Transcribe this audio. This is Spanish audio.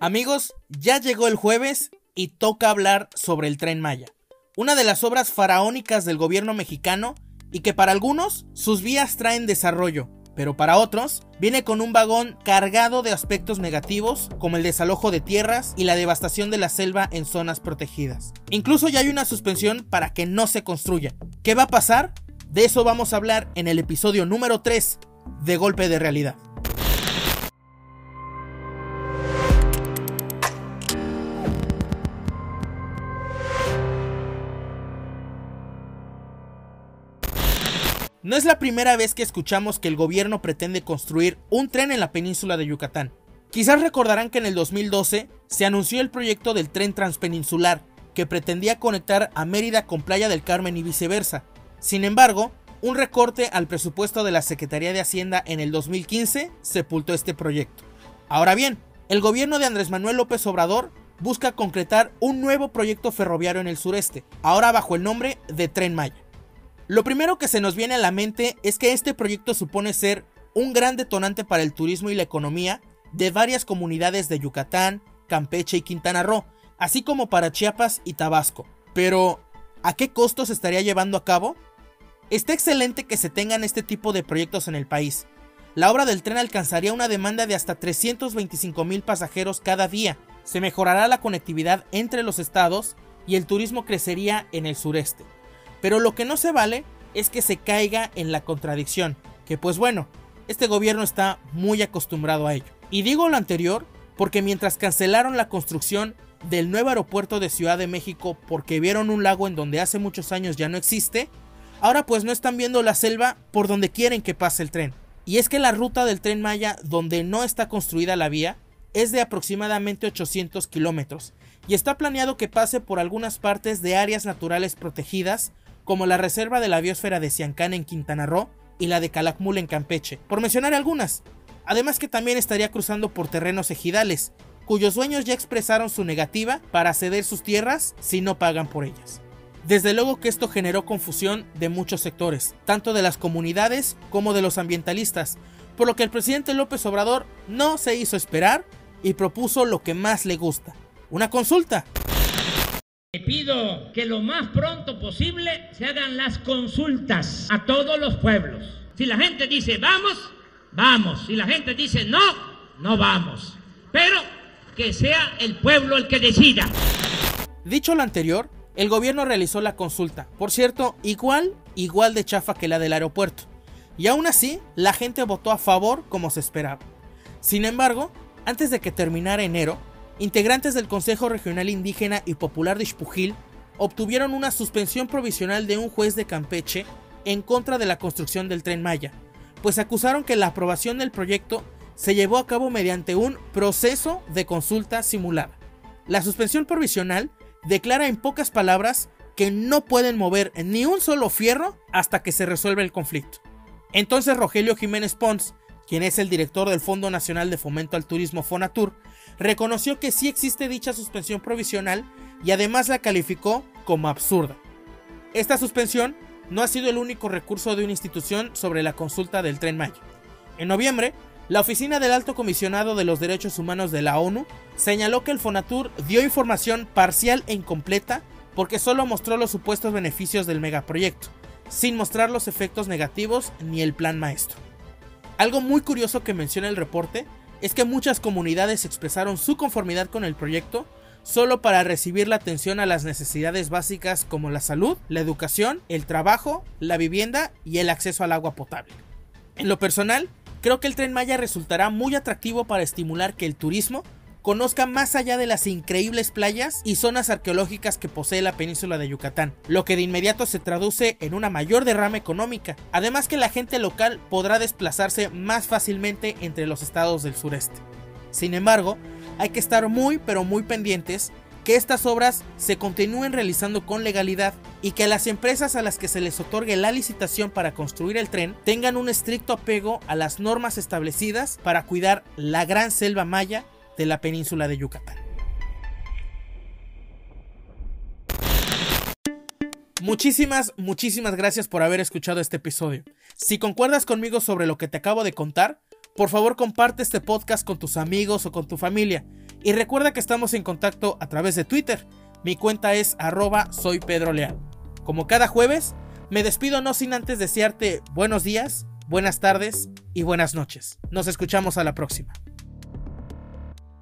Amigos, ya llegó el jueves y toca hablar sobre el tren Maya, una de las obras faraónicas del gobierno mexicano y que para algunos sus vías traen desarrollo, pero para otros viene con un vagón cargado de aspectos negativos como el desalojo de tierras y la devastación de la selva en zonas protegidas. Incluso ya hay una suspensión para que no se construya. ¿Qué va a pasar? De eso vamos a hablar en el episodio número 3 de Golpe de Realidad. No es la primera vez que escuchamos que el gobierno pretende construir un tren en la península de Yucatán. Quizás recordarán que en el 2012 se anunció el proyecto del tren transpeninsular, que pretendía conectar a Mérida con Playa del Carmen y viceversa. Sin embargo, un recorte al presupuesto de la Secretaría de Hacienda en el 2015 sepultó este proyecto. Ahora bien, el gobierno de Andrés Manuel López Obrador busca concretar un nuevo proyecto ferroviario en el sureste, ahora bajo el nombre de Tren Maya. Lo primero que se nos viene a la mente es que este proyecto supone ser un gran detonante para el turismo y la economía de varias comunidades de Yucatán, Campeche y Quintana Roo, así como para Chiapas y Tabasco. Pero, ¿a qué costo se estaría llevando a cabo? Está excelente que se tengan este tipo de proyectos en el país. La obra del tren alcanzaría una demanda de hasta 325 mil pasajeros cada día. Se mejorará la conectividad entre los estados y el turismo crecería en el sureste. Pero lo que no se vale es que se caiga en la contradicción, que pues bueno, este gobierno está muy acostumbrado a ello. Y digo lo anterior porque mientras cancelaron la construcción del nuevo aeropuerto de Ciudad de México porque vieron un lago en donde hace muchos años ya no existe, ahora pues no están viendo la selva por donde quieren que pase el tren. Y es que la ruta del tren Maya donde no está construida la vía es de aproximadamente 800 kilómetros y está planeado que pase por algunas partes de áreas naturales protegidas como la reserva de la biosfera de Siancán en Quintana Roo y la de Calakmul en Campeche, por mencionar algunas. Además que también estaría cruzando por terrenos ejidales, cuyos dueños ya expresaron su negativa para ceder sus tierras si no pagan por ellas. Desde luego que esto generó confusión de muchos sectores, tanto de las comunidades como de los ambientalistas, por lo que el presidente López Obrador no se hizo esperar y propuso lo que más le gusta, una consulta. Le pido que lo más pronto posible se hagan las consultas a todos los pueblos. Si la gente dice vamos, vamos. Si la gente dice no, no vamos. Pero que sea el pueblo el que decida. Dicho lo anterior, el gobierno realizó la consulta. Por cierto, igual, igual de chafa que la del aeropuerto. Y aún así, la gente votó a favor como se esperaba. Sin embargo, antes de que terminara enero, integrantes del Consejo Regional Indígena y Popular de Xpujil obtuvieron una suspensión provisional de un juez de Campeche en contra de la construcción del tren Maya, pues acusaron que la aprobación del proyecto se llevó a cabo mediante un proceso de consulta simulada. La suspensión provisional declara en pocas palabras que no pueden mover ni un solo fierro hasta que se resuelva el conflicto. Entonces Rogelio Jiménez Pons, quien es el director del Fondo Nacional de Fomento al Turismo Fonatur, reconoció que sí existe dicha suspensión provisional y además la calificó como absurda. Esta suspensión no ha sido el único recurso de una institución sobre la consulta del tren Maya. En noviembre, la Oficina del Alto Comisionado de los Derechos Humanos de la ONU señaló que el Fonatur dio información parcial e incompleta porque solo mostró los supuestos beneficios del megaproyecto, sin mostrar los efectos negativos ni el plan maestro. Algo muy curioso que menciona el reporte es que muchas comunidades expresaron su conformidad con el proyecto solo para recibir la atención a las necesidades básicas como la salud, la educación, el trabajo, la vivienda y el acceso al agua potable. En lo personal, creo que el tren Maya resultará muy atractivo para estimular que el turismo conozca más allá de las increíbles playas y zonas arqueológicas que posee la península de Yucatán, lo que de inmediato se traduce en una mayor derrama económica, además que la gente local podrá desplazarse más fácilmente entre los estados del sureste. Sin embargo, hay que estar muy pero muy pendientes que estas obras se continúen realizando con legalidad y que las empresas a las que se les otorgue la licitación para construir el tren tengan un estricto apego a las normas establecidas para cuidar la gran selva maya de la península de Yucatán. Muchísimas, muchísimas gracias por haber escuchado este episodio. Si concuerdas conmigo sobre lo que te acabo de contar, por favor comparte este podcast con tus amigos o con tu familia Y recuerda que estamos en contacto a través de Twitter. Mi cuenta es arroba soy Pedro Leal. Como cada jueves, me despido no sin antes desearte buenos días, buenas tardes y buenas noches. Nos escuchamos a la próxima.